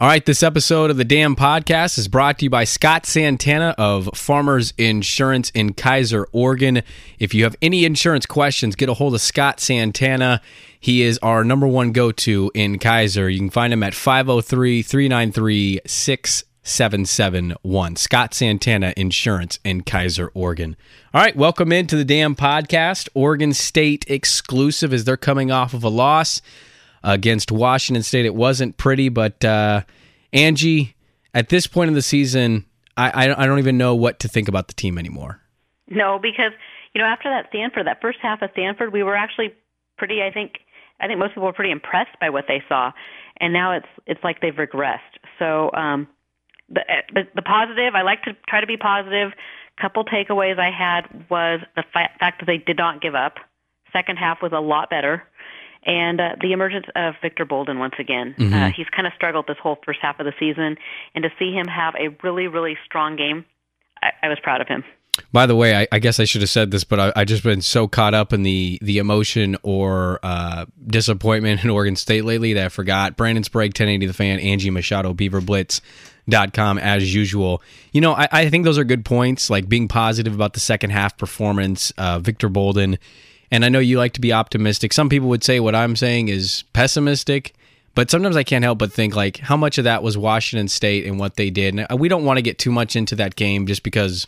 All right, this episode of the Dam Podcast is brought to you by Scott Santana of Farmers Insurance in Keizer, Oregon. If you have any insurance questions, get a hold of Scott Santana. He is our number one go to in Keizer. You can find him at 503 393 6771. Scott Santana Insurance in Keizer, Oregon. All right, welcome into the Dam Podcast. Oregon State exclusive as they're coming off of a loss against Washington State. It wasn't pretty, but uh, Angie, at this point in the season, I, I, I don't even know what to think about the team anymore. No, because you know after that Stanford, that first half of Stanford, we were actually pretty. I think I think most people were pretty impressed by what they saw, and now it's it's like they've regressed. So um, the, the the positive, I like to try to be positive. Couple takeaways I had was the fa- fact that they did not give up. Second half was a lot better and uh, the emergence of Victor Bolden once again. Mm-hmm. Uh, he's kind of struggled this whole first half of the season, and to see him have a really, really strong game, I, I was proud of him. By the way, I, I, guess I should have said this, but I, I just been so caught up in the the emotion or uh, disappointment in Oregon State lately that I forgot. Brandon Sprague, 1080 The Fan, Angie Machado, Beaver Blitz. Dot com as usual. You know, I, I think those are good points, like being positive about the second half performance. Uh, Victor Bolden, and I know you like to be optimistic. Some people would say what I'm saying is pessimistic, but sometimes I can't help but think like how much of that was Washington State and what they did. And uh, we don't want to get too much into that game just because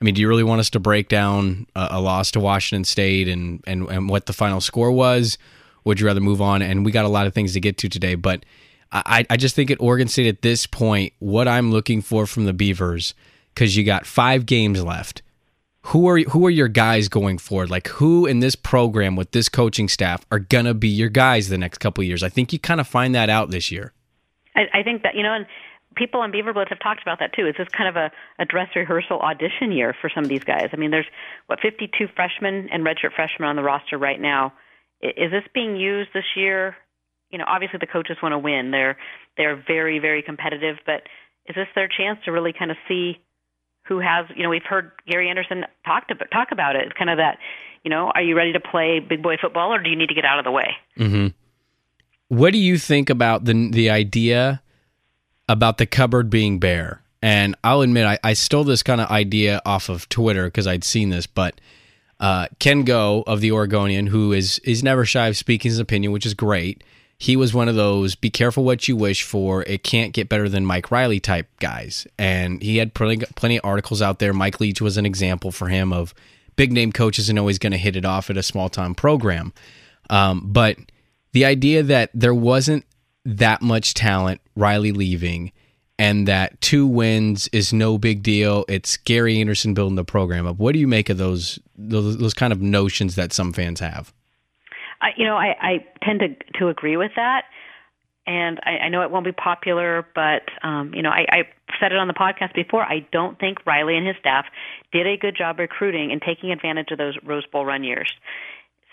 I mean, do you really want us to break down a, a loss to Washington State and, and and what the final score was? Would you rather move on? And we got a lot of things to get to today, but I, I just think at Oregon State at this point, what I'm looking for from the Beavers, because you got five games left who are who are your guys going forward? Like who in this program with this coaching staff are gonna be your guys the next couple years? I think you kind of find that out this year. I, I think that you know, and people on Beaver Blitz have talked about that too. Is this kind of a, a dress rehearsal audition year for some of these guys? I mean, there's what 52 freshmen and redshirt freshmen on the roster right now. Is this being used this year? You know, obviously the coaches want to win. They're they're very very competitive, but is this their chance to really kind of see who has, you know, we've heard Gary Andersen talk to, talk about it. It's kind of that, you know, are you ready to play big boy football or do you need to get out of the way? Mm-hmm. What do you think about the the idea about the cupboard being bare? And I'll admit, I, I stole this kind of idea off of Twitter because I'd seen this, but uh, Ken Goe of the Oregonian, who is is never shy of speaking his opinion, which is great he was one of those be careful what you wish for. It can't get better than mike riley type guys. And he had plenty, plenty of articles out there. Mike leach was an example for him of big name coaches and always going to hit it off at a small time program. Um, but the idea that there wasn't that much talent riley leaving and that two wins is no big deal it's gary andersen building the program up. What do you make of those those, those kind of notions that some fans have I, you know, I, I tend to to agree with that, and I, I know it won't be popular, but um, you know, I, I said it on the podcast before. I don't think Riley and his staff did a good job recruiting and taking advantage of those Rose Bowl run years.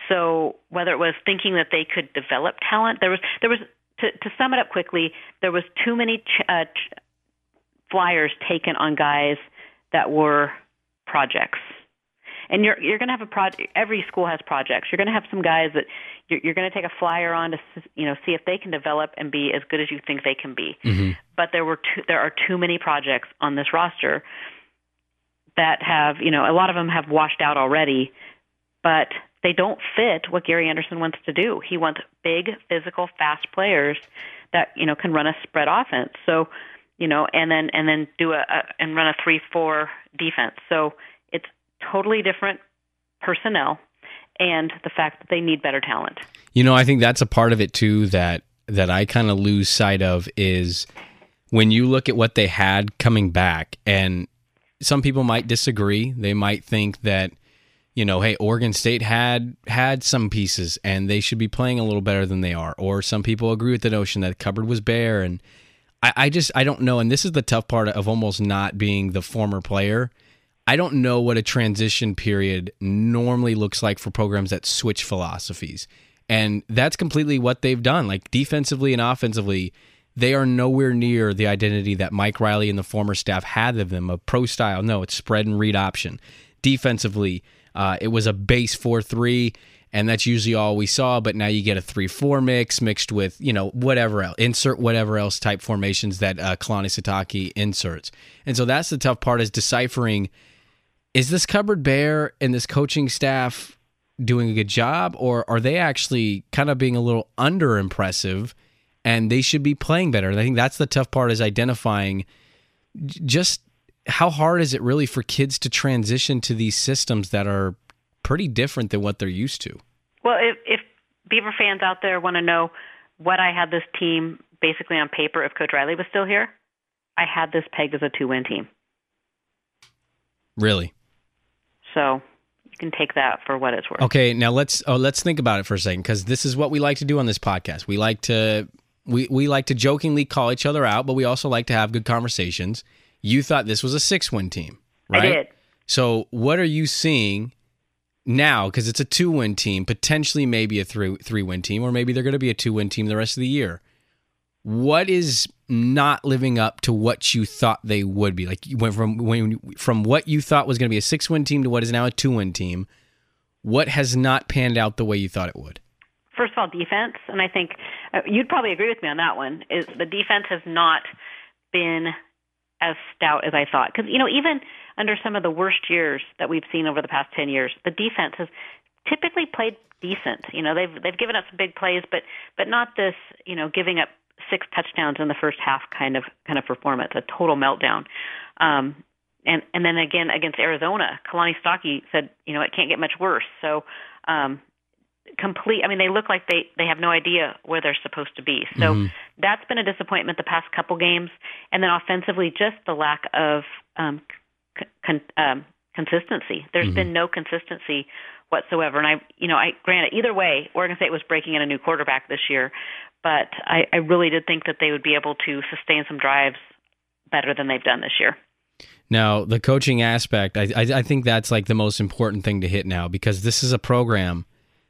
So whether it was thinking that they could develop talent, there was there was to, to sum it up quickly, there was too many ch- uh, ch- flyers taken on guys that were projects and you're you're going to have a project. Every school has projects. You're going to have some guys that you're, you're going to take a flyer on to you know see if they can develop and be as good as you think they can be. Mm-hmm. But there were too, there are too many projects on this roster that have you know a lot of them have washed out already, but they don't fit what Gary Andersen wants to do. He wants big, physical, fast players that you know can run a spread offense. So you know, and then and then do a, a and run a three four defense. So totally different personnel and the fact that they need better talent. You know, I think that's a part of it too that that I kind of lose sight of is when you look at what they had coming back and some people might disagree. They might think that you know, hey, Oregon State had had some pieces and they should be playing a little better than they are. Or some people agree with the notion that the cupboard was bare and I, I just I don't know. And this is the tough part of almost not being the former player I don't know what a transition period normally looks like for programs that switch philosophies. And that's completely what they've done. Like defensively and offensively, they are nowhere near the identity that Mike Riley and the former staff had of them, a pro style. No, it's spread and read option. Defensively, uh, it was a base 4 3 and that's usually all we saw. But now you get a three-four mix mixed with you know whatever else, insert whatever else type formations that uh, Kalani Sitake inserts, and so that's the tough part is deciphering: is this cupboard bare and this coaching staff doing a good job, or are they actually kind of being a little under impressive, and they should be playing better? And I think that's the tough part is identifying just how hard is it really for kids to transition to these systems that are pretty different than what they're used to? Well, if, if Beaver fans out there want to know what I had this team basically on paper if Coach Riley was still here, I had this pegged as a two win team. Really? So you can take that for what it's worth. Okay, now let's oh, let's think about it for a second because this is what we like to do on this podcast. We like to we we like to jokingly call each other out, but we also like to have good conversations. You thought this was a six win team, right? I did. So what are you seeing now? Because it's a two win team, potentially maybe a three three win team, or maybe they're going to be a two win team the rest of the year. What is not living up to what you thought they would be? Like you went from when from what you thought was going to be a six win team to what is now a two win team. What has not panned out the way you thought it would? First of all, defense, and I think uh, you'd probably agree with me on that one. Is the defense has not been as stout as I thought. Because you know, even under some of the worst years that we've seen over the past ten years, the defense has typically played decent. You know, they've they've given up some big plays, but but not this you know giving up six touchdowns in the first half kind of kind of performance, a total meltdown. Um, and and then again against Arizona, Kalani Sitake said, you know, it can't get much worse. So um, complete i mean they look like they they have no idea where they're supposed to be so mm-hmm. that's been a disappointment the past couple games and then offensively just the lack of um, con, um consistency There's mm-hmm. been no consistency whatsoever and i you know i granted either way oregon state was breaking in a new quarterback this year but i i really did think that they would be able to sustain some drives better than they've done this year now, the coaching aspect, I, I, I think that's like the most important thing to hit now because this is a program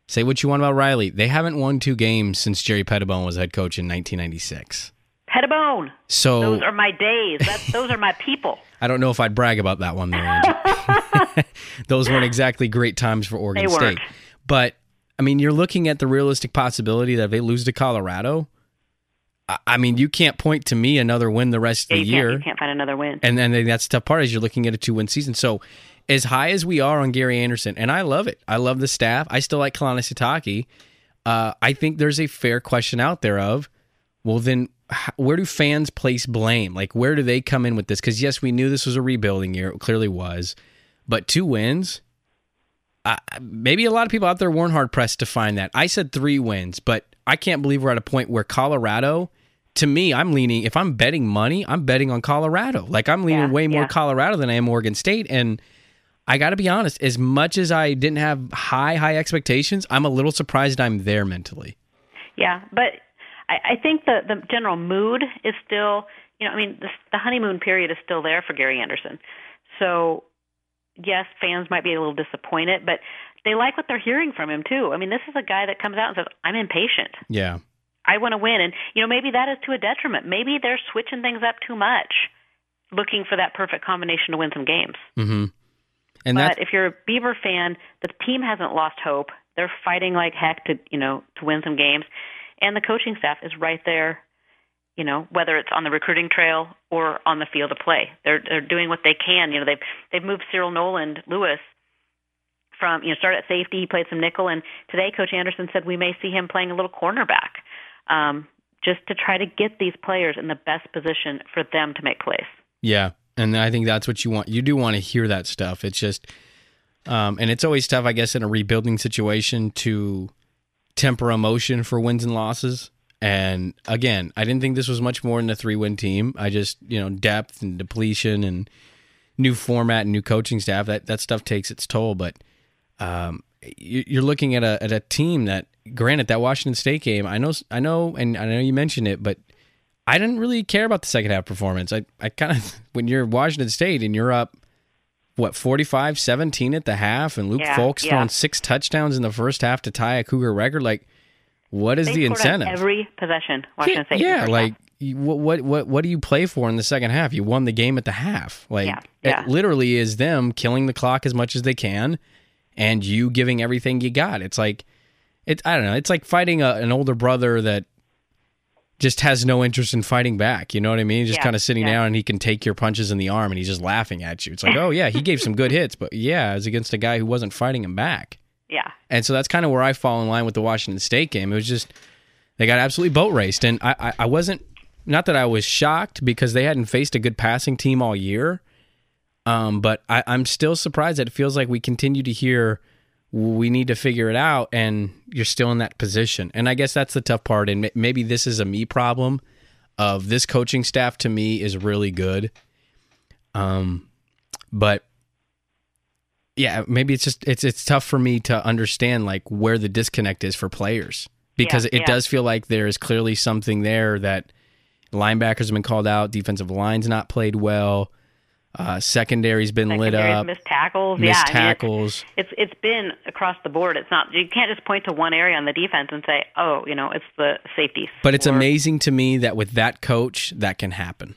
Say what you want about Riley. They haven't won two games since Jerry Pettibone was head coach in 1996. Pettibone. So those are my days. That's, those are my people. I don't know if I'd brag about that one there. those weren't exactly great times for Oregon State. But I mean, you're looking at the realistic possibility that if they lose to Colorado, I mean, you can't point to me another win the rest of the year. You can't find another win. And then that's the tough part is you're looking at a two win season. So as high as we are on Gary Andersen, and I love it. I love the staff. I still like Kalani Sitake. Uh, I think there's a fair question out there of, well, then where do fans place blame? Like, where do they come in with this? Because yes, we knew this was a rebuilding year. It clearly was, but two wins. Uh, maybe a lot of people out there weren't hard pressed to find that. I said three wins, but I can't believe we're at a point where Colorado. To me, I'm leaning. If I'm betting money, I'm betting on Colorado. Like I'm leaning yeah, way more yeah. Colorado than I am Oregon State, and I got to be honest, as much as I didn't have high, high expectations, I'm a little surprised I'm there mentally. Yeah, but I, I think the, the general mood is still, you know, I mean, the, the honeymoon period is still there for Gary Andersen. So, yes, fans might be a little disappointed, but they like what they're hearing from him, too. I mean, this is a guy that comes out and says, I'm impatient. Yeah. I want to win. And, you know, maybe that is to a detriment. Maybe they're switching things up too much, looking for that perfect combination to win some games. Mm-hmm. And but if you're a Beaver fan, the team hasn't lost hope. They're fighting like heck to you know to win some games, and the coaching staff is right there. You know whether it's on the recruiting trail or on the field of play, they're they're doing what they can. You know they've they've moved Cyril Noland Lewis from you know start at safety. He played some nickel, and today Coach Andersen said we may see him playing a little cornerback, um, just to try to get these players in the best position for them to make plays. Yeah, and I think that's what you want. You do want to hear that stuff. It's just, um, and it's always tough, I guess, in a rebuilding situation to temper emotion for wins and losses. And again, I didn't think this was much more than a three win team. I just, you know, depth and depletion and new format and new coaching staff, that, that stuff takes its toll. But um, you're looking at a, at a team that, granted, that Washington State game, I know, I know, and I know you mentioned it, but I didn't really care about the second half performance. I, I kind of, when you're Washington State and you're up, what, 45 17 at the half, and Luke yeah, Falk's yeah. throwing six touchdowns in the first half to tie a Cougar record, like, what is they the incentive? every possession, Washington yeah, State. Yeah, like, what, what what what do you play for in the second half? You won the game at the half. Like, yeah, yeah. it literally is them killing the clock as much as they can and you giving everything you got. It's like, it I don't know. It's like fighting a, an older brother that just has no interest in fighting back. You know what I mean? Just Yeah, kind of sitting yeah. down and he can take your punches in the arm and he's just laughing at you. It's like, oh yeah, he gave some good hits, but yeah, was against a guy who wasn't fighting him back. Yeah. And so that's kind of where I fall in line with the Washington State game. It was just they got absolutely boat raced, and I, I, I wasn't not that I was shocked because they hadn't faced a good passing team all year. Um, but I, I'm still surprised that it feels like we continue to hear we need to figure it out, and you're still in that position. And I guess that's the tough part. And maybe this is a me problem. Of this coaching staff to me is really good. Um, but yeah, maybe it's just it's it's tough for me to understand like where the disconnect is for players because Yeah, it yeah. does feel like there is clearly something there that linebackers have been called out, defensive line's not played well, uh, secondary's been lit up, missed tackles. missed yeah, I mean, it's- tackles. it's it's been across the board. It's not you can't just point to one area on the defense and say, oh, you know, it's the safeties. but it's or- amazing to me that with that coach, that can happen.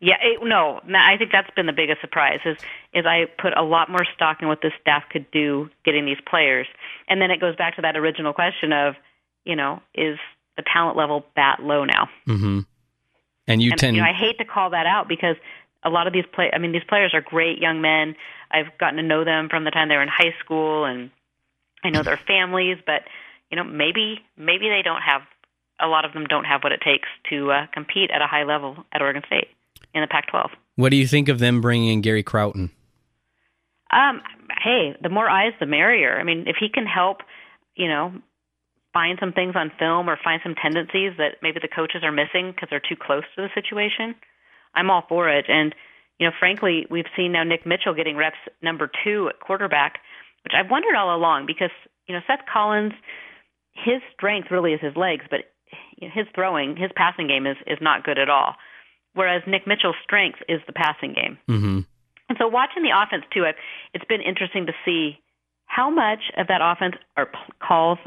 Yeah, it, no, no, I think that's been the biggest surprise. Is is I put a lot more stock in what the staff could do getting these players, and then it goes back to that original question of, you know, is the talent level that low now? hmm And you And tend, you know, I hate to call that out because a lot of these play. I mean, these players are great young men. I've gotten to know them from the time they were in high school, and I know their families. But you know, maybe maybe they don't have. A lot of them don't have what it takes to uh, compete at a high level at Oregon State in the Pac-12. what do you think of them bringing in Gary Crowton? Um, hey, the more eyes, the merrier. I mean, if he can help, you know, find some things on film or find some tendencies that maybe the coaches are missing because they're too close to the situation, I'm all for it. And you know, frankly, we've seen now Nick Mitchell getting reps number two at quarterback, which I've wondered all along because you know Seth Collins, his strength really is his legs, but his throwing, his passing game is is not good at all. Whereas Nick Mitchell's strength is the passing game. hmm And so watching the offense too, I've, it's been interesting to see how much of that offense are calls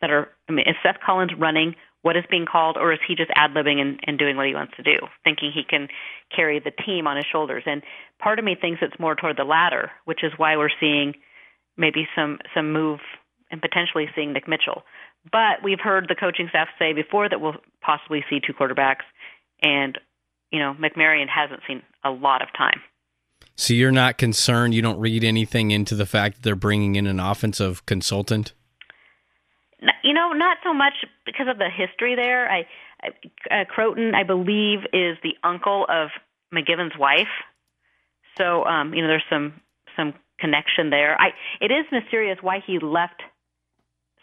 that are. I mean, is Seth Collins running what is being called, or is he just ad libbing and, and doing what he wants to do, thinking he can carry the team on his shoulders? And part of me thinks it's more toward the latter, which is why we're seeing maybe some some move and potentially seeing Nick Mitchell. But we've heard the coaching staff say before that we'll possibly see two quarterbacks, and you know McMaryion hasn't seen a lot of time. So you're not concerned? You don't read anything into the fact that they're bringing in an offensive consultant? You know, not so much because of the history there. I, I uh, Crowton, I believe, is the uncle of McGiven's wife. So, um, you know, there's some some connection there. I it is mysterious why he left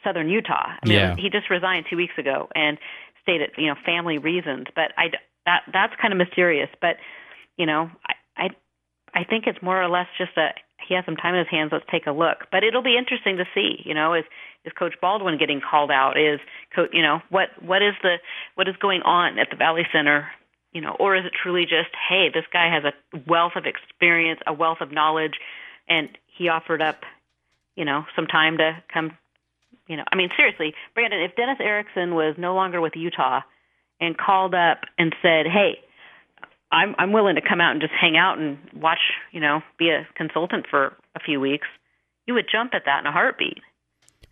Southern Utah. I mean, Yeah. he just resigned two weeks ago and stated, you know, family reasons. But I that that's kind of mysterious. But you know, I I I think it's more or less just a he has some time in his hands. Let's take a look. But it'll be interesting to see. You know, is is Coach Baldwin getting called out? Is you know what what is the what is going on at the Valley Center? You know, or is it truly just hey, this guy has a wealth of experience, a wealth of knowledge, and he offered up, you know, some time to come. You know, I mean, seriously, Brandon, if Dennis Erickson was no longer with Utah and called up and said, hey, I'm I'm willing to come out and just hang out and watch, you know, be a consultant for a few weeks. You would jump at that in a heartbeat.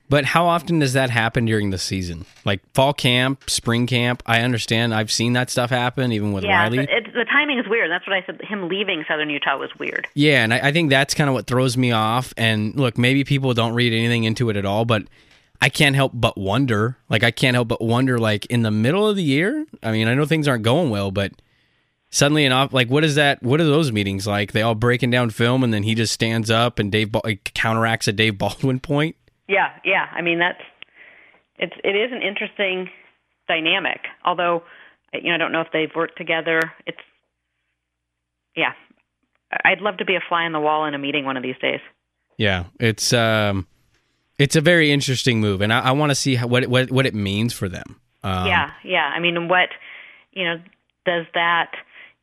But how often does that happen during the season? Like fall camp, spring camp? I understand. I've seen that stuff happen, even with yeah, Riley. it, the timing is weird. That's what I said. Him leaving Southern Utah was weird. Yeah, and I, I think that's kind of what throws me off. And look, maybe people don't read anything into it at all, but I can't help but wonder. Like, I can't help but wonder, like, in the middle of the year, I mean, I know things aren't going well, but suddenly, an off, like, what is that? What are those meetings like? They all breaking down film, and then he just stands up and Dave Bal- like, counteracts a Dave Baldwin point. Yeah, yeah. I mean, that's it's it is an interesting dynamic. Although, you know, I don't know if they've worked together. It's yeah. I'd love to be a fly on the wall in a meeting one of these days. Yeah, it's um, it's a very interesting move, and I, I want to see how, what it, what what it means for them. Um, yeah, yeah. I mean, what you know does that?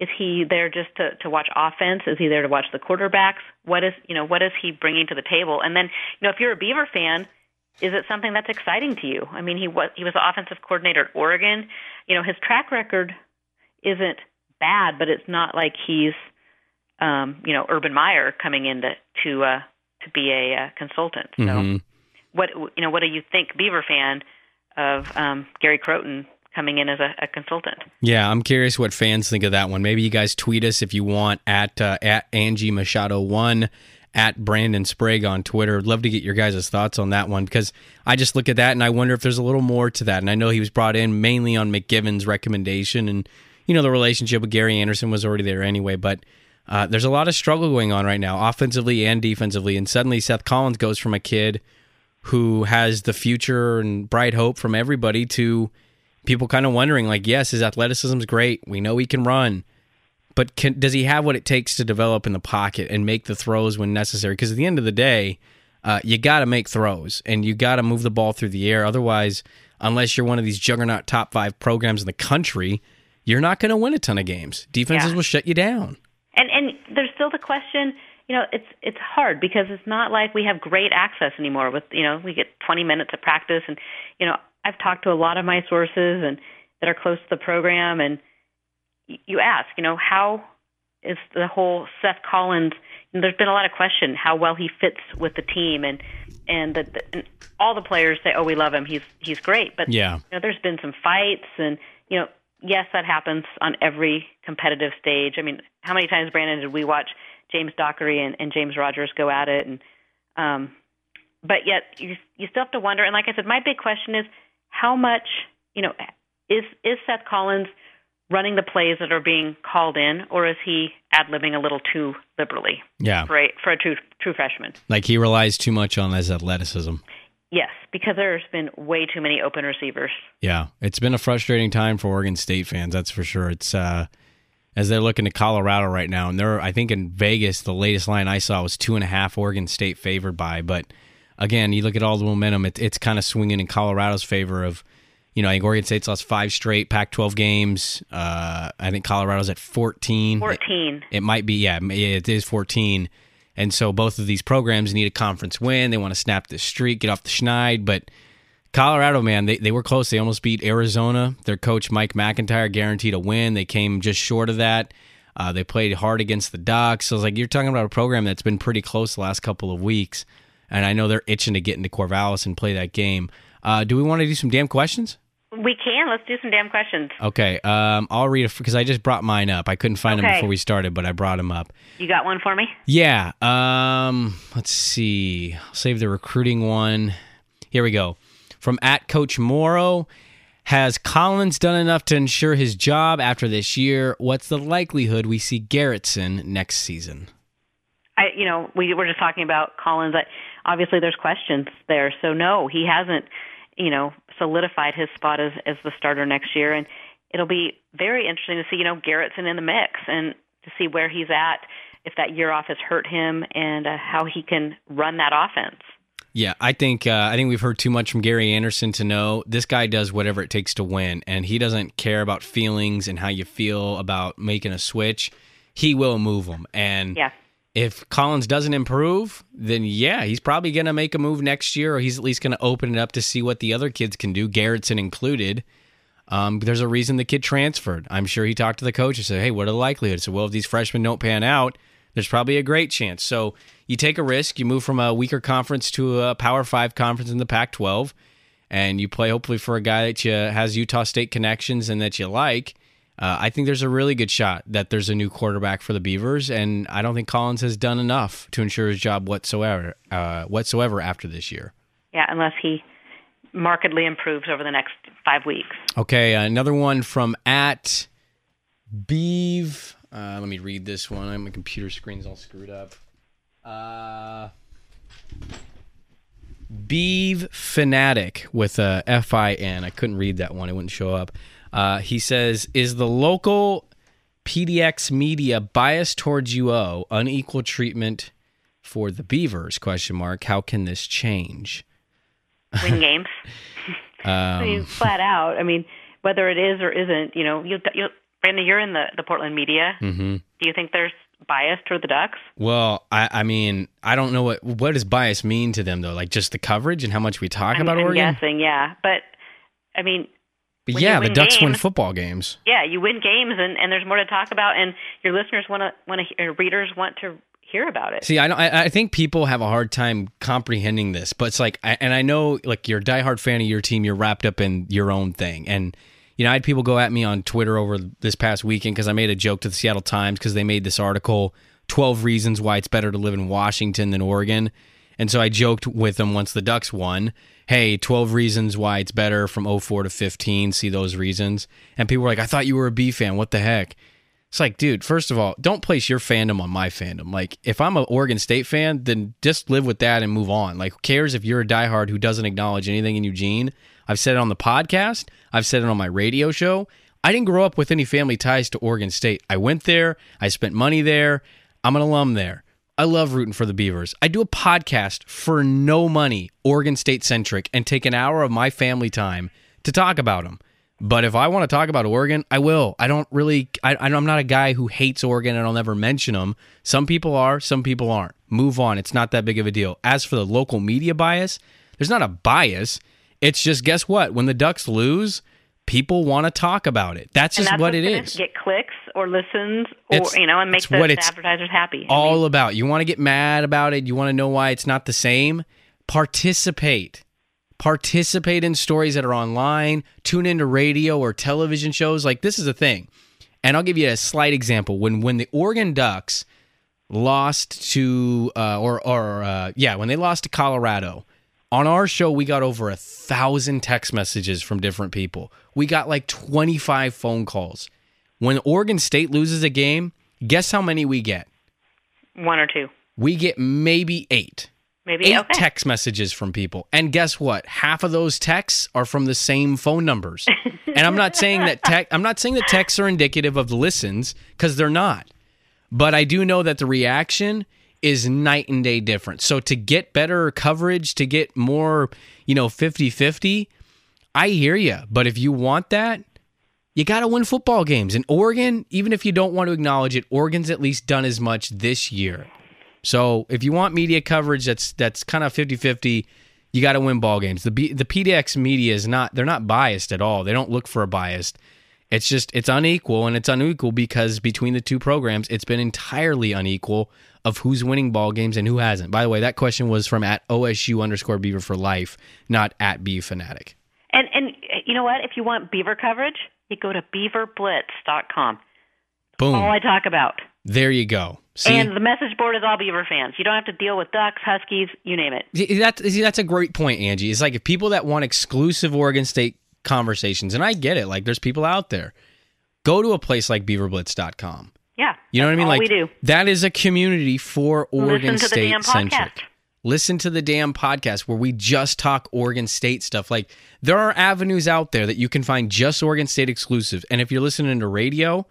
Is he there just to to watch offense? Is he there to watch the quarterbacks? What is you know what is he bringing to the table? And then you know if you're a Beaver fan, is it something that's exciting to you? I mean, he was he was the offensive coordinator at Oregon. You know, his track record isn't bad, but it's not like he's um, you know Urban Meyer coming in to to uh, to be a uh, consultant. So mhm. what you know, what do you think, Beaver fan, of um, Gary Crowton coming in as a, a, consultant? Yeah, I'm curious what fans think of that one. Maybe you guys tweet us if you want at uh, at Angie Machado one at Brandon Sprague on Twitter. Love to get your guys' thoughts on that one because I just look at that and I wonder if there's a little more to that. And I know he was brought in mainly on McGiven's recommendation, and you know the relationship with Gary Andersen was already there anyway, but. Uh, there's a lot of struggle going on right now, offensively and defensively, and suddenly Seth Collins goes from a kid who has the future and bright hope from everybody to people kind of wondering, like, yes, his athleticism's great. We know he can run, but can, does he have what it takes to develop in the pocket and make the throws when necessary? Because at the end of the day, uh, you got to make throws and you got to move the ball through the air. Otherwise, unless you're one of these juggernaut top five programs in the country, you're not going to win a ton of games. Defenses yeah. will shut you down. And and there's still the question. You know, it's it's hard because it's not like we have great access anymore. With you know, we get 20 minutes of practice, and you know, I've talked to a lot of my sources and that are close to the program, and you ask, you know, how is the whole Seth Collins? And there's been a lot of question how well he fits with the team, and and, the, the, and all the players say, oh, we love him, he's he's great. But yeah, you know, there's been some fights, and you know, yes, that happens on every competitive stage. I mean, how many times, Brandon, did we watch James Dockery and, and James Rodgers go at it? And um, but yet, you you still have to wonder. And like I said, my big question is how much you know is is Seth Collins running the plays that are being called in, or is he ad libbing a little too liberally? Yeah, for a, for a true true freshman. Like he relies too much on his athleticism. Yes, because there's been way too many open receivers. Yeah, it's been a frustrating time for Oregon State fans. That's for sure. It's uh, as they're looking to Colorado right now, and they're I think in Vegas the latest line I saw was two and a half Oregon State favored by. But again, you look at all the momentum; it, it's kind of swinging in Colorado's favor. Of you know, I think Oregon State's lost five straight Pac-12 games. Uh, I think Colorado's at 14. 14. It, it might be, yeah, it is 14. And so both of these programs need a conference win. They want to snap this streak, get off the schneid. But Colorado, man, they, they were close. They almost beat Arizona. Their coach, Mike MacIntyre, guaranteed a win. They came just short of that. Uh, they played hard against the Ducks. So it's like you're talking about a program that's been pretty close the last couple of weeks. And I know they're itching to get into Corvallis and play that game. Uh, do we want to do some dam questions? We can. Let's do some dam questions. Okay. Um, I'll read it because I just brought mine up. I couldn't find okay. them before we started, but I brought them up. You got one for me? Yeah. Um, let's see. I'll save the recruiting one. Here we go. From at Coach Morrow. Has Collins done enough to ensure his job after this year? What's the likelihood we see Garretson next season? I, you know, we were just talking about Collins. Obviously, there's questions there. So no, he hasn't you know, solidified his spot as as the starter next year, and it'll be very interesting to see, you know, Garretson in the mix and to see where he's at, if that year off has hurt him, and uh, how he can run that offense. Yeah, I think uh, I think we've heard too much from Gary Andersen to know this guy does whatever it takes to win, and he doesn't care about feelings and how you feel about making a switch. He will move them, and yeah if Collins doesn't improve, then yeah, he's probably going to make a move next year, or he's at least going to open it up to see what the other kids can do, Garretson included. Um, there's a reason the kid transferred. I'm sure he talked to the coach and said, "Hey, what are the likelihoods?" So, well, if these freshmen don't pan out, there's probably a great chance. So you take a risk. You move from a weaker conference to a Power Five conference in the Pac-12, and you play hopefully for a guy that you, has Utah State connections and that you like. Uh, I think there's a really good shot that there's a new quarterback for the Beavers, and I don't think Collins has done enough to ensure his job whatsoever, uh, whatsoever after this year. Yeah, unless he markedly improves over the next five weeks. Okay, another one from at Beeve. Uh, let me read this one. My computer screen's all screwed up. Uh, Beeve Fanatic with a F I N. I couldn't read that one. It wouldn't show up. Uh, he says, "Is the local PDX media biased towards UO? Unequal treatment for the Beavers? Question mark. How can this change? Win games. um, I mean, flat out. I mean, whether it is or isn't, you know, you, you Brandon, you're in the the Portland media. Mm-hmm. Do you think there's bias toward the Ducks? Well, I, I mean, I don't know what what does bias mean to them though. Like just the coverage and how much we talk I'm, about I'm Oregon. Guessing, yeah, but I mean, but yeah, the Ducks games, win football games. Yeah, you win games, and, and there's more to talk about, and your listeners want to want to, readers want to hear about it. See, I, I I think people have a hard time comprehending this, but it's like, I- and I know like you're a diehard fan of your team, you're wrapped up in your own thing, and you know I had people go at me on Twitter over this past weekend because I made a joke to the Seattle Times because they made this article, twelve reasons why it's better to live in Washington than Oregon, and so I joked with them once the Ducks won. Hey, 12 reasons why it's better from 04 to 15. See those reasons. And people were like, I thought you were a B fan. What the heck? It's like, dude, first of all, don't place your fandom on my fandom. Like, if I'm an Oregon State fan, then just live with that and move on. Like, who cares if you're a diehard who doesn't acknowledge anything in Eugene? I've said it on the podcast, I've said it on my radio show. I didn't grow up with any family ties to Oregon State. I went there, I spent money there, I'm an alum there. I love rooting for the Beavers. I do a podcast for no money, Oregon State centric, and take an hour of my family time to talk about them. But if I want to talk about Oregon, I will. I don't really. I, I'm not a guy who hates Oregon, and I'll never mention them. Some people are, some people aren't. Move on. It's not that big of a deal. As for the local media bias, there's not a bias. It's just guess what? When the Ducks lose, people want to talk about it. That's just that's what it. Get clicks or listens, or It's- you know, and make the, what it's advertisers happy. I all mean, about. You want to get mad about it. You want to know why it's not the same. Participate. Participate in stories that are online. Tune into radio or television shows. Like this is a thing. And I'll give you a slight example. When when the Oregon Ducks lost to uh, or or uh, yeah, when they lost to Colorado, on our show we got over a thousand text messages from different people. We got like twenty five phone calls. When Oregon State loses a game, guess how many we get? one or two, we get maybe eight. maybe. Eight okay. text messages from people. And guess what? Half of those texts are from the same phone numbers. and I'm not saying that tech I'm not saying that texts are indicative of listens, because they're not. But I do know that the reaction is night and day different. So to get better coverage, to get more, you know, 50-50, I hear you. But if you want that, you got to win football games. And Oregon, even if you don't want to acknowledge it, Oregon's at least done as much this year. So if you want media coverage that's that's kind of 50-50, you got to win ball games. The B, the PDX media is not they're not biased at all. They don't look for a bias. It's just it's unequal and it's unequal because between the two programs, it's been entirely unequal of who's winning ball games and who hasn't. By the way, that question was from at OSU underscore Beaver for life, not at B fanatic. And and you know what? If you want beaver coverage, you go to beaverblitz.com. Boom. All I talk about. there you go. See? And the message board is all Beaver fans. You don't have to deal with ducks, huskies, you name it. See, That's see, that's a great point, Angie. It's like if people that want exclusive Oregon State conversations, and I get it, like there's people out there. Go to a place like beaverblitz.com. Yeah. You know what I mean? Like we do. that is a community for Oregon Listen to the State dam centric. podcast. Listen to the dam podcast where we just talk Oregon State stuff. Like there are avenues out there that you can find just Oregon State exclusive. And if you're listening to radio,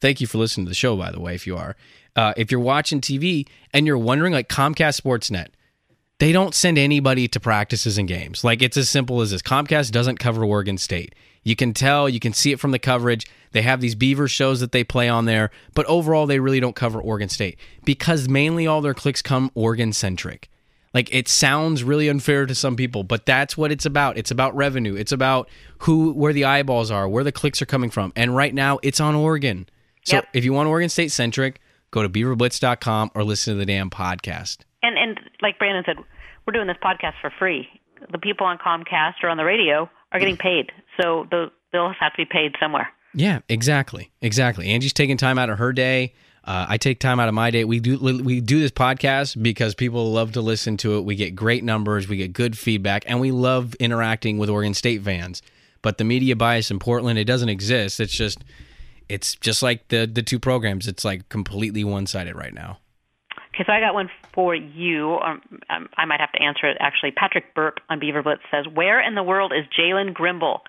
thank you for listening to the show, by the way, if you are. Uh, if you're watching TV and you're wondering, like Comcast Sportsnet, they don't send anybody to practices and games. Like it's as simple as this. Comcast doesn't cover Oregon State. You can tell, you can see it from the coverage. They have these Beaver shows that they play on there, but overall they really don't cover Oregon State because mainly all their clicks come Oregon centric. Like it sounds really unfair to some people, but that's what it's about. It's about revenue. It's about who where the eyeballs are, where the clicks are coming from. And right now it's on Oregon. So Yep. if you want Oregon State centric, go to beaverblitz.com or listen to the dam podcast. And and like Brandon said, we're doing this podcast for free. The people on Comcast or on the radio are getting paid, so the, they'll have to be paid somewhere. Yeah, exactly, exactly. Angie's taking time out of her day. Uh, I take time out of my day. We do we do this podcast because people love to listen to it. We get great numbers, we get good feedback, and we love interacting with Oregon State fans. But the media bias in Portland, it doesn't exist. It's just it's just like the the two programs. It's like completely one sided right now. Okay, so I got one for you. Um, um, I might have to answer it actually. Patrick Burke on Beaver Blitz says, "Where in the world is Jalen Grimble?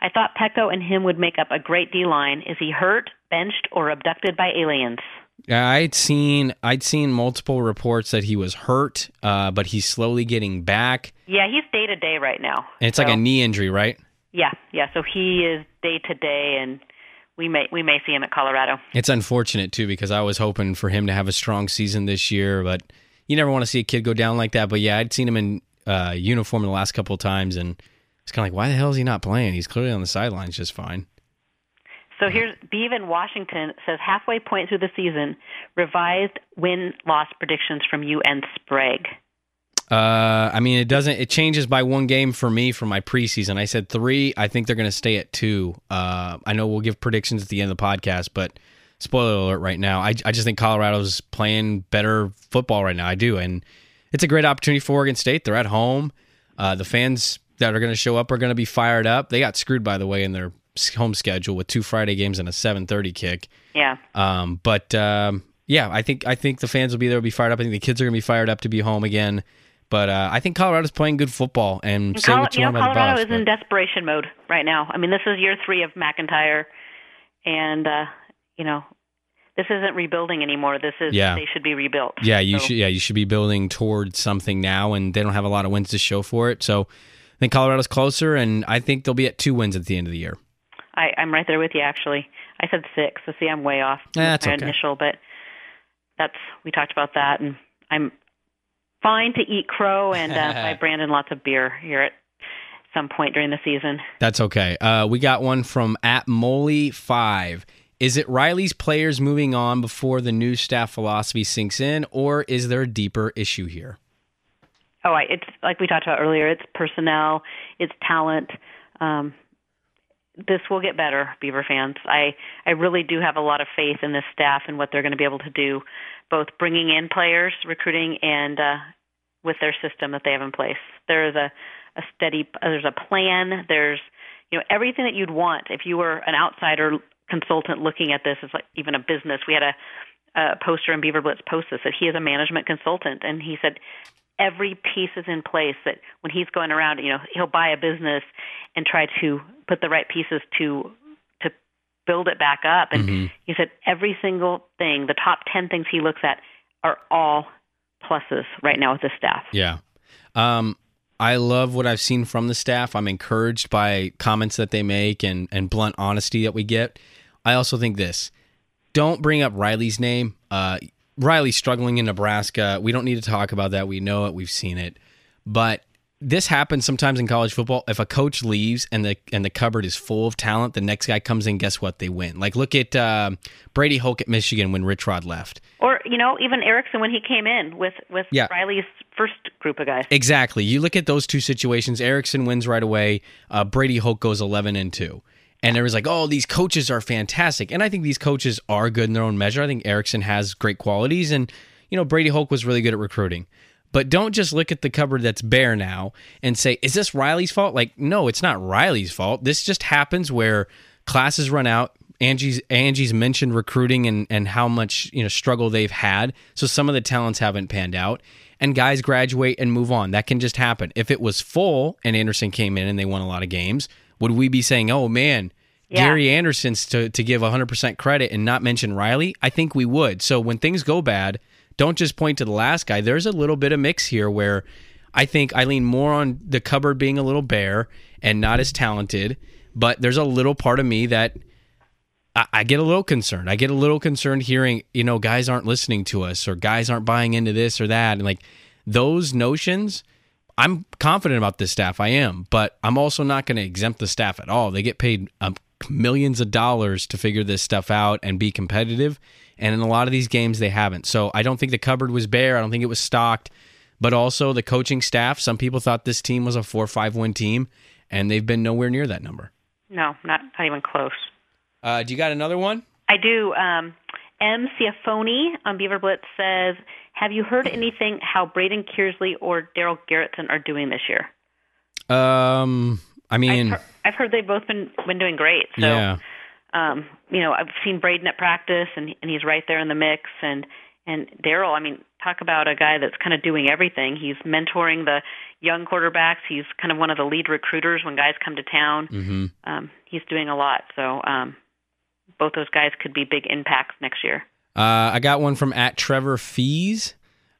I thought Peko and him would make up a great D line. Is he hurt, benched, or abducted by aliens?" Yeah, I'd seen I'd seen multiple reports that he was hurt, uh, but he's slowly getting back. Yeah, he's day to day right now. And it's like a knee injury, right? yeah, yeah. So he is day to day, and we may we may see him at Colorado. It's unfortunate too because I was hoping for him to have a strong season this year, but you never want to see a kid go down like that. But yeah, I'd seen him in uh, uniform the last couple of times, and it's kind of like, why the hell is he not playing? He's clearly on the sidelines just fine. So here's Beav in Washington says halfway point through the season, revised win loss predictions from you and Sprague. Uh, I mean, it doesn't. It changes by one game for me from my preseason. I said three. I think they're going to stay at two. Uh, I know we'll give predictions at the end of the podcast, but spoiler alert right now. I, I just think Colorado's playing better football right now. I do, and it's a great opportunity for Oregon State. They're at home. Uh, the fans that are going to show up are going to be fired up. They got screwed, by the way, in their home schedule with two Friday games and a 7:30 kick. Yeah. Um, but um, yeah, I think I think the fans will be there, will be fired up. I think the kids are going to be fired up to be home again. But uh, I think Colorado's playing good football, and, And say Col- you, know, Colorado is in desperation mode right now. I mean, this is year three of MacIntyre, and uh, you know, this isn't rebuilding anymore. This is Yeah. they should be rebuilt. Yeah, you So- should. Yeah, you should be building towards something now, and they don't have a lot of wins to show for it. So I think Colorado's closer, and I think they'll be at two wins at the end of the year. I, I'm right there with you. Actually, I said six. So see, I'm way off. That's my okay. initial, but that's we talked about that, and I'm fine to eat crow and uh, buy Brandon lots of beer here at some point during the season. That's okay. Uh, we got one from at Moley five. Is it Riley's players moving on before the new staff philosophy sinks in, or is there a deeper issue here? Oh, it's like we talked about earlier. It's personnel, it's talent. Um, this will get better, Beaver fans. I I really do have a lot of faith in this staff and what they're going to be able to do, both bringing in players, recruiting, and uh, with their system that they have in place. There is a a steady. There's a plan. There's you know everything that you'd want if you were an outsider consultant looking at this as like even a business. We had a, a poster in Beaver Blitz post this that he is a management consultant, and he said every piece is in place that when he's going around, you know, he'll buy a business and try to put the right pieces to to build it back up. And Mhm. he said every single thing, the top ten things he looks at, are all pluses right now with the staff. Yeah. Um, I love what I've seen from the staff. I'm encouraged by comments that they make and, and blunt honesty that we get. I also think this don't bring up Riley's name. Uh, Riley's struggling in Nebraska. We don't need to talk about that. We know it. We've seen it. But this happens sometimes in college football. If a coach leaves and the and the cupboard is full of talent, the next guy comes in. Guess what? They win. Like look at uh, Brady Hoke at Michigan when Rich Rod left. Or you know, even Erickson when he came in with with Yeah. Riley's first group of guys. Exactly. You look at those two situations. Erickson wins right away. Uh, Brady Hoke goes eleven and two, and it was like, oh, these coaches are fantastic, and I think these coaches are good in their own measure. I think Erickson has great qualities, and you know Brady Hoke was really good at recruiting. But don't just look at the cupboard that's bare now and say, is this Riley's fault? Like, no, it's not Riley's fault. This just happens where classes run out. Angie's Angie's mentioned recruiting and, and how much you know struggle they've had. So some of the talents haven't panned out, and guys graduate and move on. That can just happen. If it was full and Andersen came in and they won a lot of games, would we be saying, "Oh man, Yeah. Gary Andersen's to to give 100% credit and not mention Riley"? I think we would. So when things go bad, don't just point to the last guy. There's a little bit of mix here where I think I lean more on the cupboard being a little bare and not as talented, but there's a little part of me that I, I get a little concerned. I get a little concerned hearing, you know, guys aren't listening to us or guys aren't buying into this or that. And like those notions, I'm confident about this staff. I am, but I'm also not going to exempt the staff at all. They get paid um, millions of dollars to figure this stuff out and be competitive. And in a lot of these games, they haven't. So I don't think the cupboard was bare. I don't think it was stocked. But also the coaching staff, some people thought this team was a four five win team, and they've been nowhere near that number. No, not not even close. Uh, do you got another one? I do. Um, M. Ciafoni on Beaver Blitz says, "Have you heard anything how Braden Kearsley or Darell Garretson are doing this year?" Um, I I've, mean, I've heard they've both been been doing great. So, yeah. um, you know, I've seen Braden at practice, and and he's right there in the mix. And and Daryl, I mean, talk about a guy that's kind of doing everything. He's mentoring the young quarterbacks. He's kind of one of the lead recruiters when guys come to town. hmm Um, he's doing a lot. So, um, both those guys could be big impacts next year. Uh, I got one from at Trevor Fees.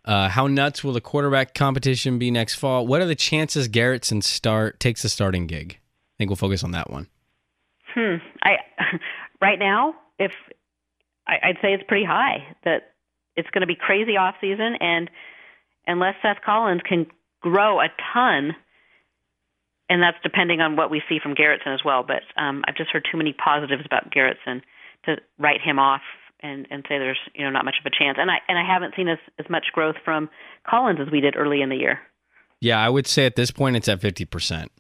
Uh, how nuts will the quarterback competition be next fall? What are the chances Garretson start takes the starting gig? I think we'll focus on that one. Hmm. I right now, if I, I'd say it's pretty high that it's going to be crazy off season, and unless Seth Collins can grow a ton, and that's depending on what we see from Garretson as well. But um, I've just heard too many positives about Garretson to write him off and and say there's you know not much of a chance. And I and I haven't seen as as much growth from Collins as we did early in the year. Yeah, I would say at this point it's at fifty percent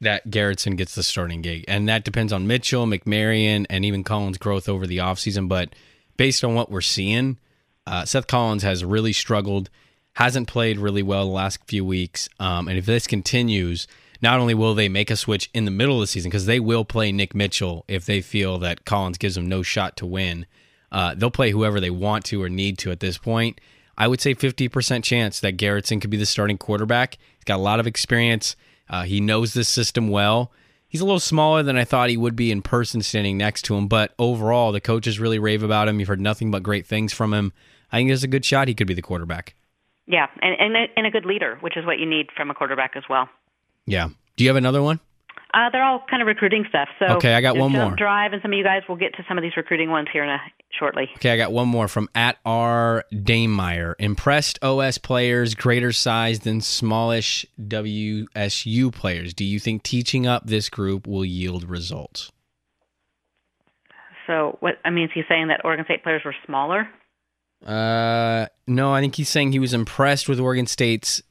that Garretson gets the starting gig, and that depends on Mitchell, McMaryion, and even Collins' growth over the offseason. But based on what we're seeing, uh, Seth Collins has really struggled, hasn't played really well the last few weeks, um, and if this continues. Not only will they make a switch in the middle of the season because they will play Nick Mitchell if they feel that Collins gives them no shot to win, uh, they'll play whoever they want to or need to at this point. I would say 50% chance that Garretson could be the starting quarterback. He's got a lot of experience. Uh, he knows this system well. He's a little smaller than I thought he would be in person standing next to him, but overall, the coaches really rave about him. You've heard nothing but great things from him. I think there's a good shot he could be the quarterback. Yeah, and and a, and a good leader, which is what you need from a quarterback as well. Yeah. Do you have another one? Uh, they're all kind of recruiting stuff. So okay, I got one more. Drive, and some of you guys will get to some of these recruiting ones here in a, shortly. Okay, I got one more from at R Damemeyer. Impressed OS players, greater size than smallish WSU players. Do you think teaching up this group will yield results? So what? I mean, is he saying that Oregon State players were smaller? Uh, no, I think he's saying he was impressed with Oregon State's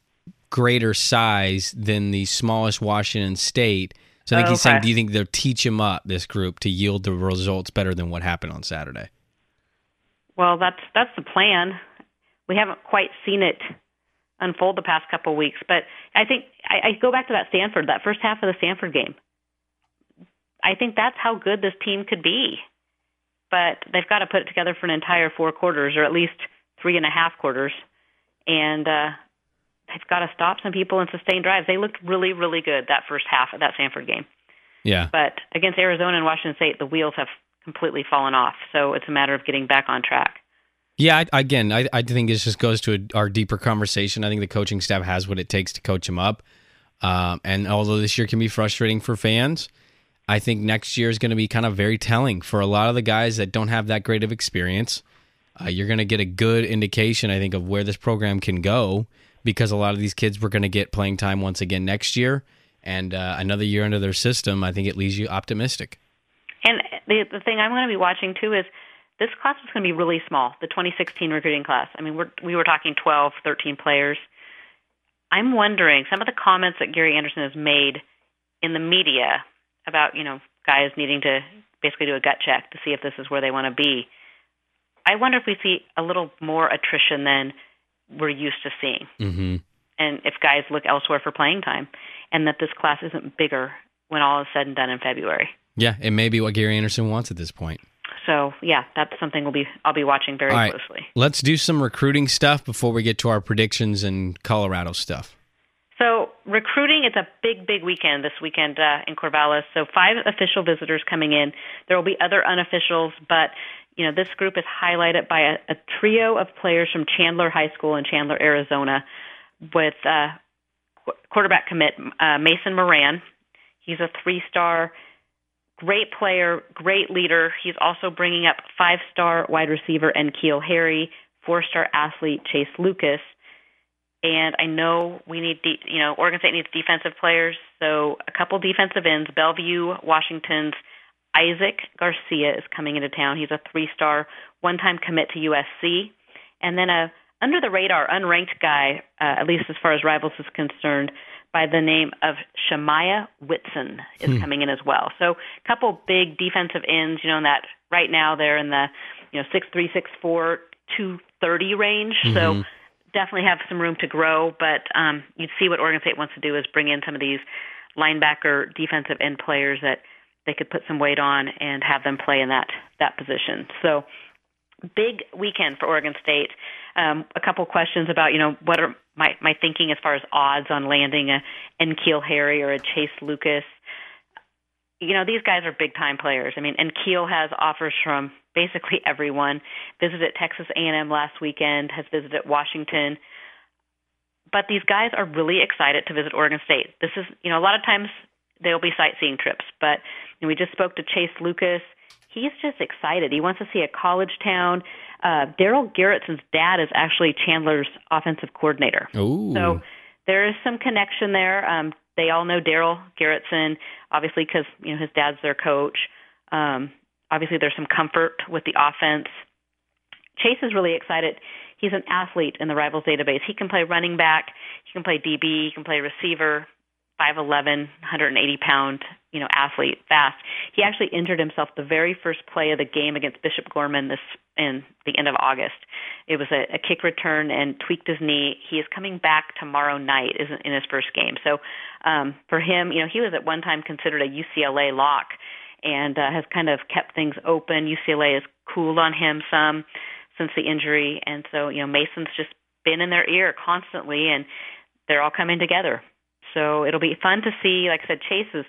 greater size than the smallest Washington State so I think he's saying, do you think they'll teach him up this group to yield the results better than what happened on Saturday? Well, that's that's the plan. We haven't quite seen it unfold the past couple of weeks, but I think I, I go back to that Stanford, that first half of the Stanford game. I think that's how good this team could be, but they've got to put it together for an entire four quarters, or at least three and a half quarters, and uh, they've got to stop some people and sustain drives. They looked really, really good that first half of that Stanford game. Yeah. But against Arizona and Washington State, the wheels have completely fallen off. So it's a matter of getting back on track. Yeah, I, again, I, I think this just goes to a, our deeper conversation. I think the coaching staff has what it takes to coach them up. Um, and although this year can be frustrating for fans, I think next year is going to be kind of very telling for a lot of the guys that don't have that great of experience. Uh, you're going to get a good indication, I think, of where this program can go because a lot of these kids were going to get playing time once again next year and uh, another year under their system. I think it leaves you optimistic. And the the thing I'm going to be watching too is this class is going to be really small. The 2016 recruiting class. I mean, we're we were talking 12, 13 players. I'm wondering some of the comments that Gary Andersen has made in the media about you know guys needing to basically do a gut check to see if this is where they want to be. I wonder if we see a little more attrition than we're used to seeing. Mm-hmm. And if guys look elsewhere for playing time, and that this class isn't bigger when all is said and done in February. Yeah, it may be what Gary Andersen wants at this point. So yeah, that's something we'll be I'll be watching very right, closely. Let's do some recruiting stuff before we get to our predictions and Colorado stuff. So recruiting, it's a big, big weekend this weekend uh, in Corvallis. So five official visitors coming in. There will be other unofficials, but you know, this group is highlighted by a, a trio of players from Chandler High School in Chandler, Arizona, with uh, quarterback commit uh, Mason Moran. He's a three-star, great player, great leader. He's also bringing up five-star wide receiver N'Keal Harry, four-star athlete Chase Lucas. And I know we need, de- you know, Oregon State needs defensive players. So a couple defensive ends. Bellevue, Washington's Isaac Garcia is coming into town. He's a three star, one time commit to USC. And then a under the radar, unranked guy, uh, at least as far as rivals is concerned, by the name of Shemaiah Whitson is hmm. coming in as well. So a couple big defensive ends, you know, in that right now they're in the, you know, six three, six four, two thirty range. Mm-hmm. So definitely have some room to grow. But um, you'd see what Oregon State wants to do is bring in some of these linebacker defensive end players that they could put some weight on and have them play in that that position. So big weekend for Oregon State. Um, a couple questions about you know what are my my thinking as far as odds on landing a N'Keal Harry or a Chase Lucas. You know these guys are big time players. I mean, N'Keal has offers from basically everyone. Visited Texas A&M last weekend. Has visited Washington. But these guys are really excited to visit Oregon State. This is, you know, a lot of times they'll be sightseeing trips, but and we just spoke to Chase Lucas. He's just excited. He wants to see a college town. Uh, Darell Garretson's dad is actually Chandler's offensive coordinator. Ooh. So there is some connection there. Um, they all know Darell Garretson, obviously because you know his dad's their coach. Um, obviously, there's some comfort with the offense. Chase is really excited. He's an athlete in the Rivals database. He can play running back, he can play DB, he can play receiver. 5'11", 180 pound, you know, athlete, fast. He actually injured himself the very first play of the game against Bishop Gorman this in the end of August. It was a, a kick return and tweaked his knee. He is coming back tomorrow night is in his first game. So um, for him, you know, he was at one time considered a UCLA lock and uh, has kind of kept things open. UCLA has cooled on him some since the injury, and so you know Mason's just been in their ear constantly, and they're all coming together. So it'll be fun to see. Like I said, Chase has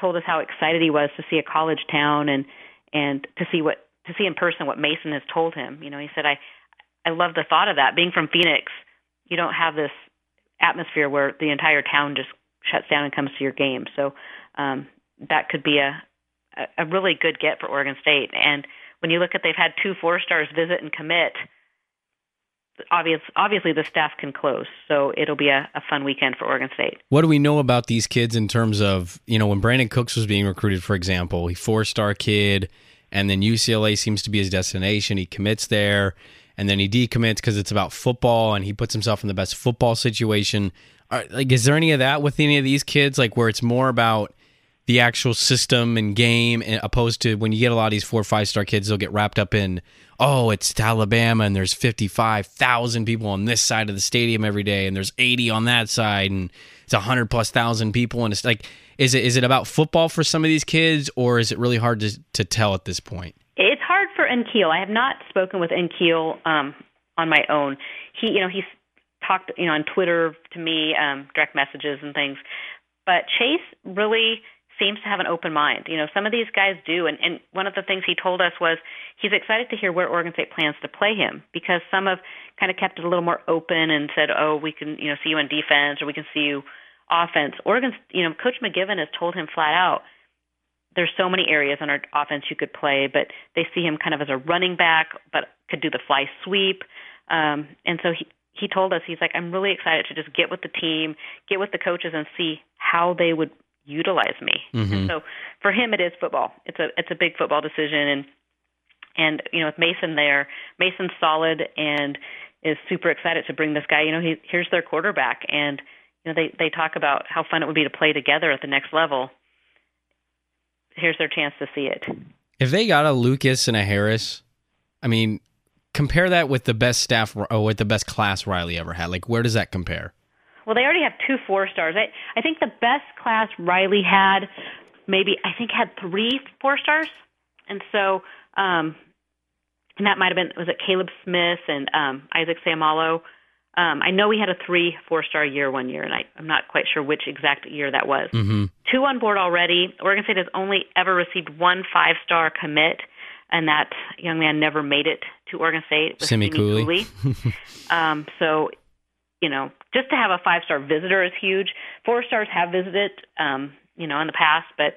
told us how excited he was to see a college town and and to see what to see in person what Mason has told him. You know, he said, "I I love the thought of that. Being from Phoenix, you don't have this atmosphere where the entire town just shuts down and comes to your game. So um, that could be a a really good get for Oregon State. And when you look at they've had two four stars visit and commit, obvious, obviously the staff can close. So it'll be a, a, fun weekend for Oregon State. What do we know about these kids in terms of, you know, when Brandin Cooks was being recruited, for example, he four star kid, and then UCLA seems to be his destination. He commits there, and then he decommits because it's about football, and he puts himself in the best football situation. Are, like, is there any of that with any of these kids, like where it's more about the actual system and game, opposed to when you get a lot of these four or five star kids, they'll get wrapped up in, oh, it's Alabama and there's 55,000 people on this side of the stadium every day and there's 80 on that side and it's 100 plus thousand people. And it's like, is it is it about football for some of these kids or is it really hard to, to tell at this point? It's hard for N'Keal. I have not spoken with N'Keal um, on my own. He, you know, he's talked, you know, on Twitter to me, um, direct messages and things. But Chase really seems to have an open mind. You know, some of these guys do, and, and one of the things he told us was he's excited to hear where Oregon State plans to play him because some have kind of kept it a little more open and said, "Oh, we can, you know, see you on defense or we can see you offense." Oregon's, you know, Coach McGiven has told him flat out, "There's so many areas on our offense you could play, but they see him kind of as a running back, but could do the fly sweep." Um, and so he he told us he's like i'm really excited to just get with the team get with the coaches and see how they would utilize me. Mm-hmm. so for him, it is football. It's a it's a big football decision, and and you know with Mason there, Mason's solid and is super excited to bring this guy. You know, he here's their quarterback, and you know they they talk about how fun it would be to play together at the next level. Here's their chance to see it. If they got a Lucas and a Harris, I mean, compare that with the best staff or with the best class Riley ever had. Like, where does that compare? Well, they already have two four stars. I I think the best class Riley had, maybe I think had three four stars, and so um, and that might have been was it Caleb Smith and um, Isaac Seumalo. Um, I know we had a three four star year one year, and I, I'm not quite sure which exact year that was. Mm-hmm. Two on board already. Oregon State has only ever received one five star commit, and that young man never made it to Oregon State. Simi Cooley. um, so you know, just to have a five star visitor is huge. Four stars have visited, um, you know, in the past, but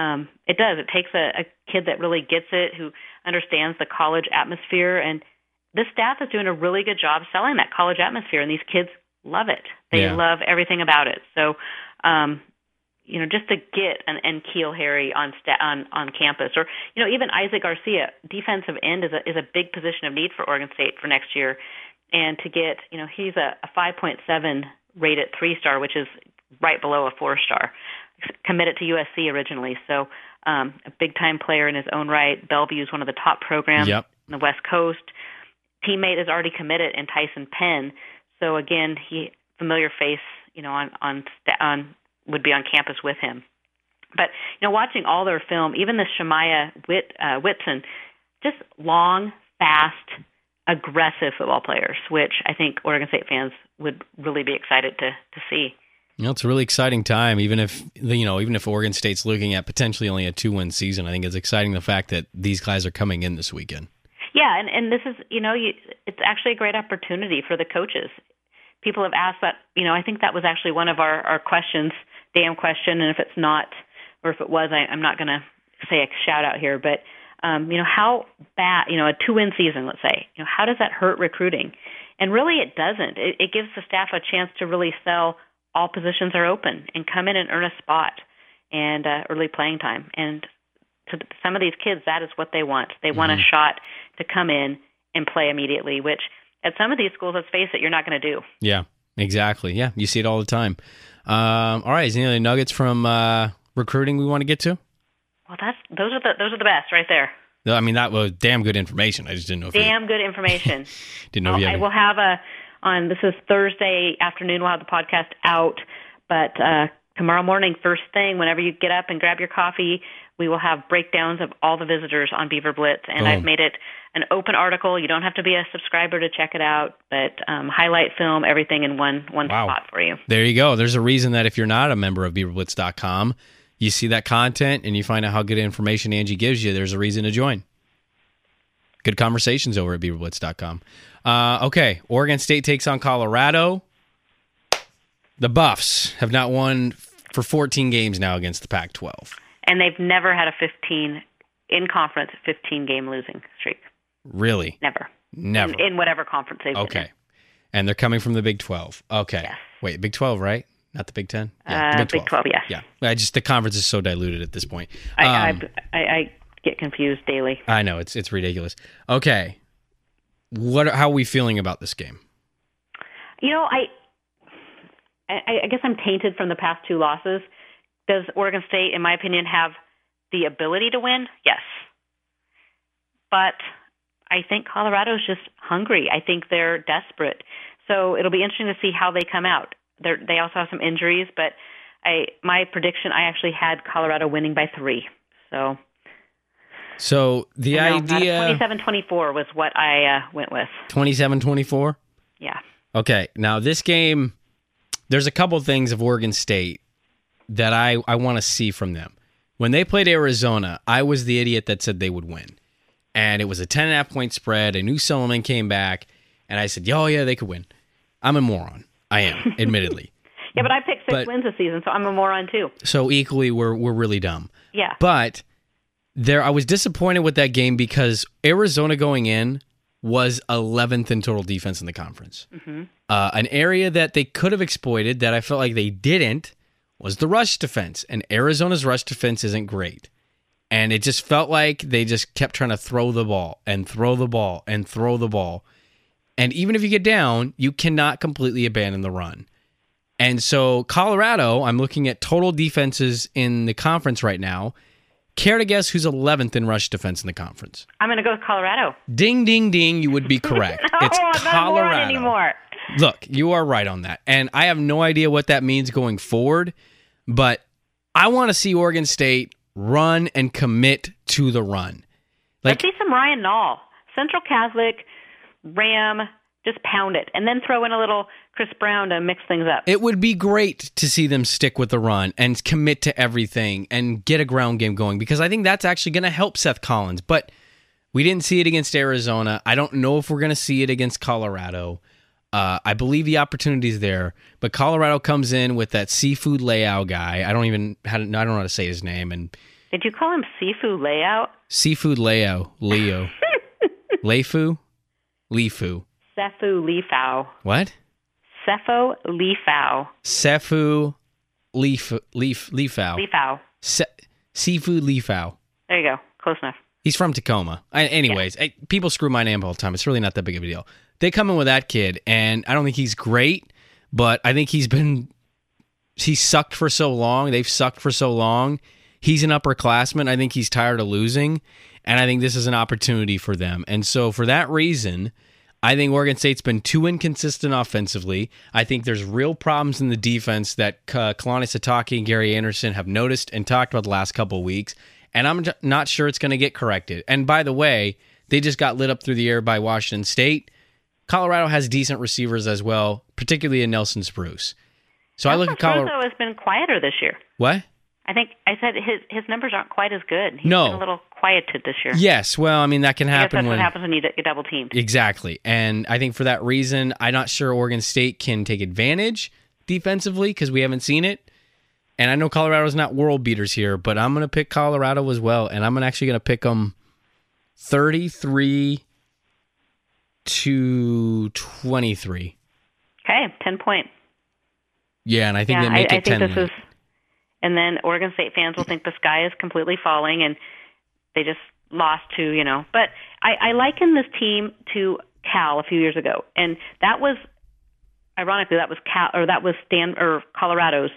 um, it does. It takes a, a kid that really gets it, who understands the college atmosphere, and this staff is doing a really good job selling that college atmosphere, and these kids love it. They yeah. love everything about it. So, um, you know, just to get an keel Harry on sta- on on campus, or you know, even Isaac Garcia, defensive end is a is a big position of need for Oregon State for next year and to get you know he's a, a 5.7 rated three star, which is right below a four star. Committed to USC originally, so um, a big time player in his own right. Bellevue is one of the top programs yep. in the West Coast. Teammate is already committed in Tyson Penn, so again he familiar face you know on on on would be on campus with him. But you know, watching all their film, even the Shemaiah Whit, uh, Whitson, just long, fast, aggressive football players, which I think Oregon State fans would really be excited to to see. You know, it's a really exciting time. Even if you know, even if Oregon State's looking at potentially only a two win season, I think it's exciting the fact that these guys are coming in this weekend. Yeah, and and this is you know, you, it's actually a great opportunity for the coaches. People have asked that. You know, I think that was actually one of our our questions, dam question. And if it's not, or if it was, I, I'm not going to say a shout out here, but um, you know, how bad, you know, a two win season, let's say, you know, how does that hurt recruiting? And really, it doesn't. It, it gives the staff a chance to really sell all positions are open and come in and earn a spot and uh, early playing time. And to some of these kids, that is what they want. They want a shot to come in and play immediately, which at some of these schools, let's face it, you're not going to do. Yeah, exactly. Yeah, you see it all the time. Um, all right, is there any other nuggets from uh, recruiting we want to get to? Well, that's those are the those are the best right there. No, I mean that was damn good information. I just didn't know if Damn good information. didn't know if you I had will have a on this is Thursday afternoon. We'll have the podcast out, but uh, tomorrow morning, first thing, whenever you get up and grab your coffee, we will have breakdowns of all the visitors on Beaver Blitz, and Boom. I've made it an open article. You don't have to be a subscriber to check it out, but um, highlight film everything in one one Wow. spot for you. There you go. There's a reason that if you're not a member of beaverblitz.com, you see that content and you find out how good information Angie gives you, there's a reason to join. Good conversations over at beaverblitz.com. Uh, okay, Oregon State takes on Colorado. The Buffs have not won for 14 games now against the Pac 12. And they've never had a 15 in conference 15 game losing streak. Really? Never. Never. In, in whatever conference they've been in. Okay. And they're coming from the Big 12. Okay. Yes. Wait, Big 12, right? Not the Big 10? Uh, Big 12, yes. Yeah. I just the conference is so diluted at this point. I, Um, I, I, I get confused daily. I know it's it's ridiculous. Okay, what? How are we feeling about this game? You know, I, I, I guess I'm tainted from the past two losses. Does Oregon State, in my opinion, have the ability to win? Yes, but I think Colorado's just hungry. I think they're desperate. So it'll be interesting to see how they come out. They also have some injuries, but I my prediction I actually had Colorado winning by three. So So the idea twenty-seven twenty-four was what I uh, went with. 27-24? Yeah. Okay, now this game, there's a couple things of Oregon State that I I want to see from them. When they played Arizona, I was the idiot that said they would win, and it was a 10 and a half point spread. I knew Solomon came back, and I said, "Oh yeah, they could win." I'm a moron. I am, admittedly. Yeah, but I picked six But- wins this season, so I'm a moron too. So equally, we're we're really dumb. Yeah. But there, I was disappointed with that game because Arizona going in was 11th in total defense in the conference. Uh, an area that they could have exploited that I felt like they didn't was the rush defense, and Arizona's rush defense isn't great. And it just felt like they just kept trying to throw the ball and throw the ball and throw the ball. And even if you get down, you cannot completely abandon the run. And so, Colorado, I'm looking at total defenses in the conference right now. Care to guess who's 11th in rush defense in the conference? I'm going to go with Colorado. Ding, ding, ding. You would be correct. No, it's I'm not Colorado. anymore. Look, you are right on that. And I have no idea what that means going forward, but I want to see Oregon State run and commit to the run. Like, Let's see some Ryan Nall. Central Catholic, Ram, just pound it. And then throw in a little Chris Brown to mix things up. it would be great to see them stick with the run and commit to everything and get a ground game going because I think that's actually going to help Seth Collins. But we didn't see it against Arizona. I don't know if we're going to see it against Colorado. Uh, I believe the opportunity's there, but Colorado comes in with that seafood layout guy. I don't even how to, I don't know how to say his name and Did you call him seafood Layout? seafood layout Leo Leifu Lifu Sefu Lifau. what Sefo Lifau. Sefu Leaf Leaf Leafau Lifau. Se- seafood Leafau. There you go. Close enough. He's from Tacoma. I, anyways, I, people screw my name all the time. It's really not that big of a deal. They come in with that kid, and I don't think he's great, but I think he's been he's sucked for so long. They've sucked for so long. He's an upperclassman. I think he's tired of losing, and I think this is an opportunity for them. And so, for that reason, I think Oregon State's been too inconsistent offensively. I think there's real problems in the defense that uh, Kalani Sitake and Gary Andersen have noticed and talked about the last couple of weeks. And I'm not sure it's going to get corrected. And by the way, they just got lit up through the air by Washington State. Colorado has decent receivers as well, particularly in Nelson Spruce. So I look at Colorado. Has been quieter this year. What? I think I said his his numbers aren't quite as good. He's No. been a little quieted this year. Yes. Well, I mean that can happen that's when what happens when you get double teamed. Exactly. And I think for that reason, I'm not sure Oregon State can take advantage defensively because we haven't seen it. And I know Colorado's not world beaters here, but I'm going to pick Colorado as well. And I'm actually going to pick them 33 to 23. Okay, ten point. Yeah, and I think yeah, they make I, it I think this is, and then Oregon State fans will think the sky is completely falling, and they just lost to you know. But I, I liken this team to Cal a few years ago, and that was ironically that was Cal or that was Stan or Colorado's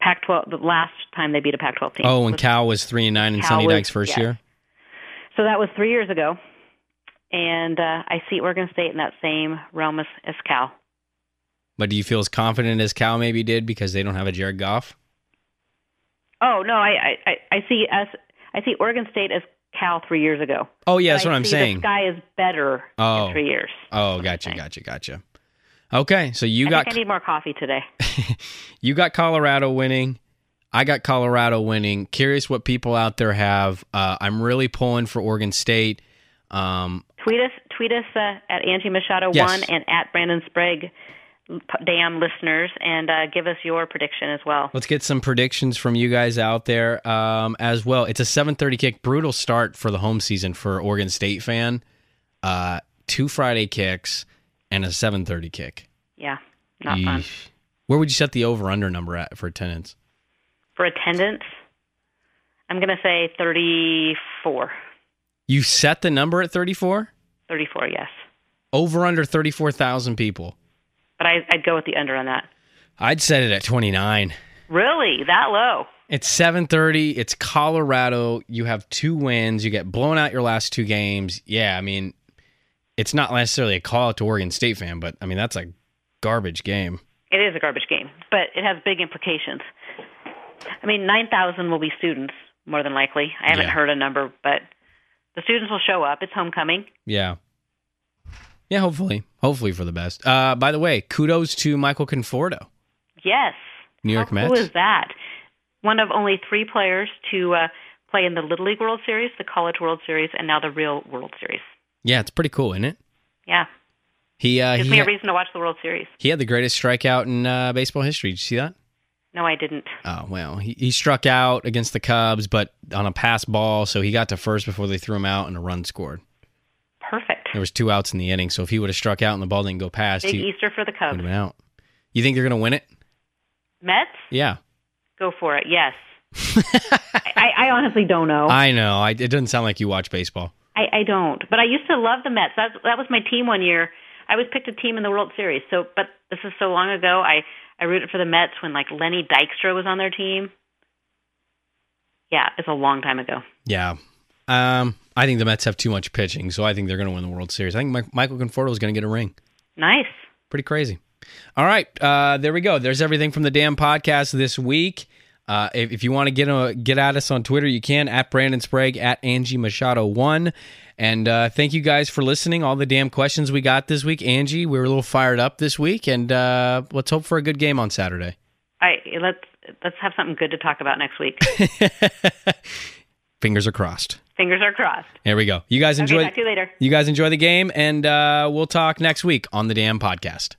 Pac-12 the last time they beat a Pac-12 team. Oh, when was- Cal was 3 and 9 in Cal Sonny Dykes' first yes. year? So that was three years ago, and uh, I see Oregon State in that same realm as, as Cal. But do you feel as confident as Cal maybe did because they don't have a Jared Goff? Oh no, I I, I- see us. I see Oregon State as Cal three years ago. Oh, yeah, that's what I I'm saying. The sky is better Oh. three years. Oh, gotcha, gotcha, gotcha. Okay, so you I got I need more coffee today. you got Colorado winning. I got Colorado winning. Curious what people out there have. Uh, I'm really pulling for Oregon State. Um, Tweet us, tweet us uh, at Angie Machado Yes. one and at Brandon Sprague, dam listeners, and uh, give us your prediction as well. let's get some predictions from you guys out there um, as well. It's a 7:30 kick. Brutal start for the home season for Oregon State fan. Uh, two Friday kicks and a 7:30 kick. Yeah, not fun Where would you set the over under number at for attendance? for attendance. I'm going to say 34. You set the number at 34? 34, yes, Over under 34,000 people. But I, I'd go with the under on that. I'd set it at 29. Really, that low? It's 7:30. It's Colorado. You have two wins. You get blown out your last two games. Yeah, I mean, it's not necessarily a call out to Oregon State fan, but I mean that's a garbage game. It is a garbage game, but it has big implications. I mean, 9,000 will be students, more than likely. I haven't Yeah. heard a number, but the students will show up. It's homecoming. Yeah. Yeah, hopefully. Hopefully for the best. Uh, by the way, kudos to Michael Conforto. Yes. New York How Mets. cool is that? One of only three players to uh, play in the Little League World Series, the College World Series, and now the Real World Series. Yeah, it's pretty cool, isn't it? Yeah. He uh, Gives he, me a had, reason to watch the World Series. he had the greatest strikeout in uh, baseball history. Did you see that? No, I didn't. Oh well, he, he struck out against the Cubs, but on a pass ball, so he got to first before they threw him out, and a run scored. There was two outs in the inning, so if he would have struck out and the ball didn't go past, Big he Easter for the Cubs. been out. You think they're going to win it? Mets? Yeah, Go for it. Yes. I, I honestly don't know. I know. I, it doesn't sound like you watch baseball. I, I don't. But I used to love the Mets. That that was my team one year. I was picked a team in the World Series. So, but this is so long ago. I I rooted for the Mets when like Lenny Dykstra was on their team. Yeah, it's a long time ago. Yeah. Um, I think the Mets have too much pitching, so I think they're going to win the World Series. I think Mi- Michael Conforto is going to get a ring. Nice. Pretty crazy. All right, uh, there we go. There's everything from the Dam Podcast this week. Uh, if, if you want to get uh, get at us on Twitter, you can at Brandon Sprague at Angie Machado one. And uh, thank you guys for listening. All the dam questions we got this week, Angie. We were a little fired up this week, and uh, let's hope for a good game on Saturday. I let's let's have something good to talk about next week. Fingers are crossed. Fingers are crossed. There we go. You guys enjoy. Okay, talk to you later. You guys enjoy the game, and uh, we'll talk next week on the Dam Podcast.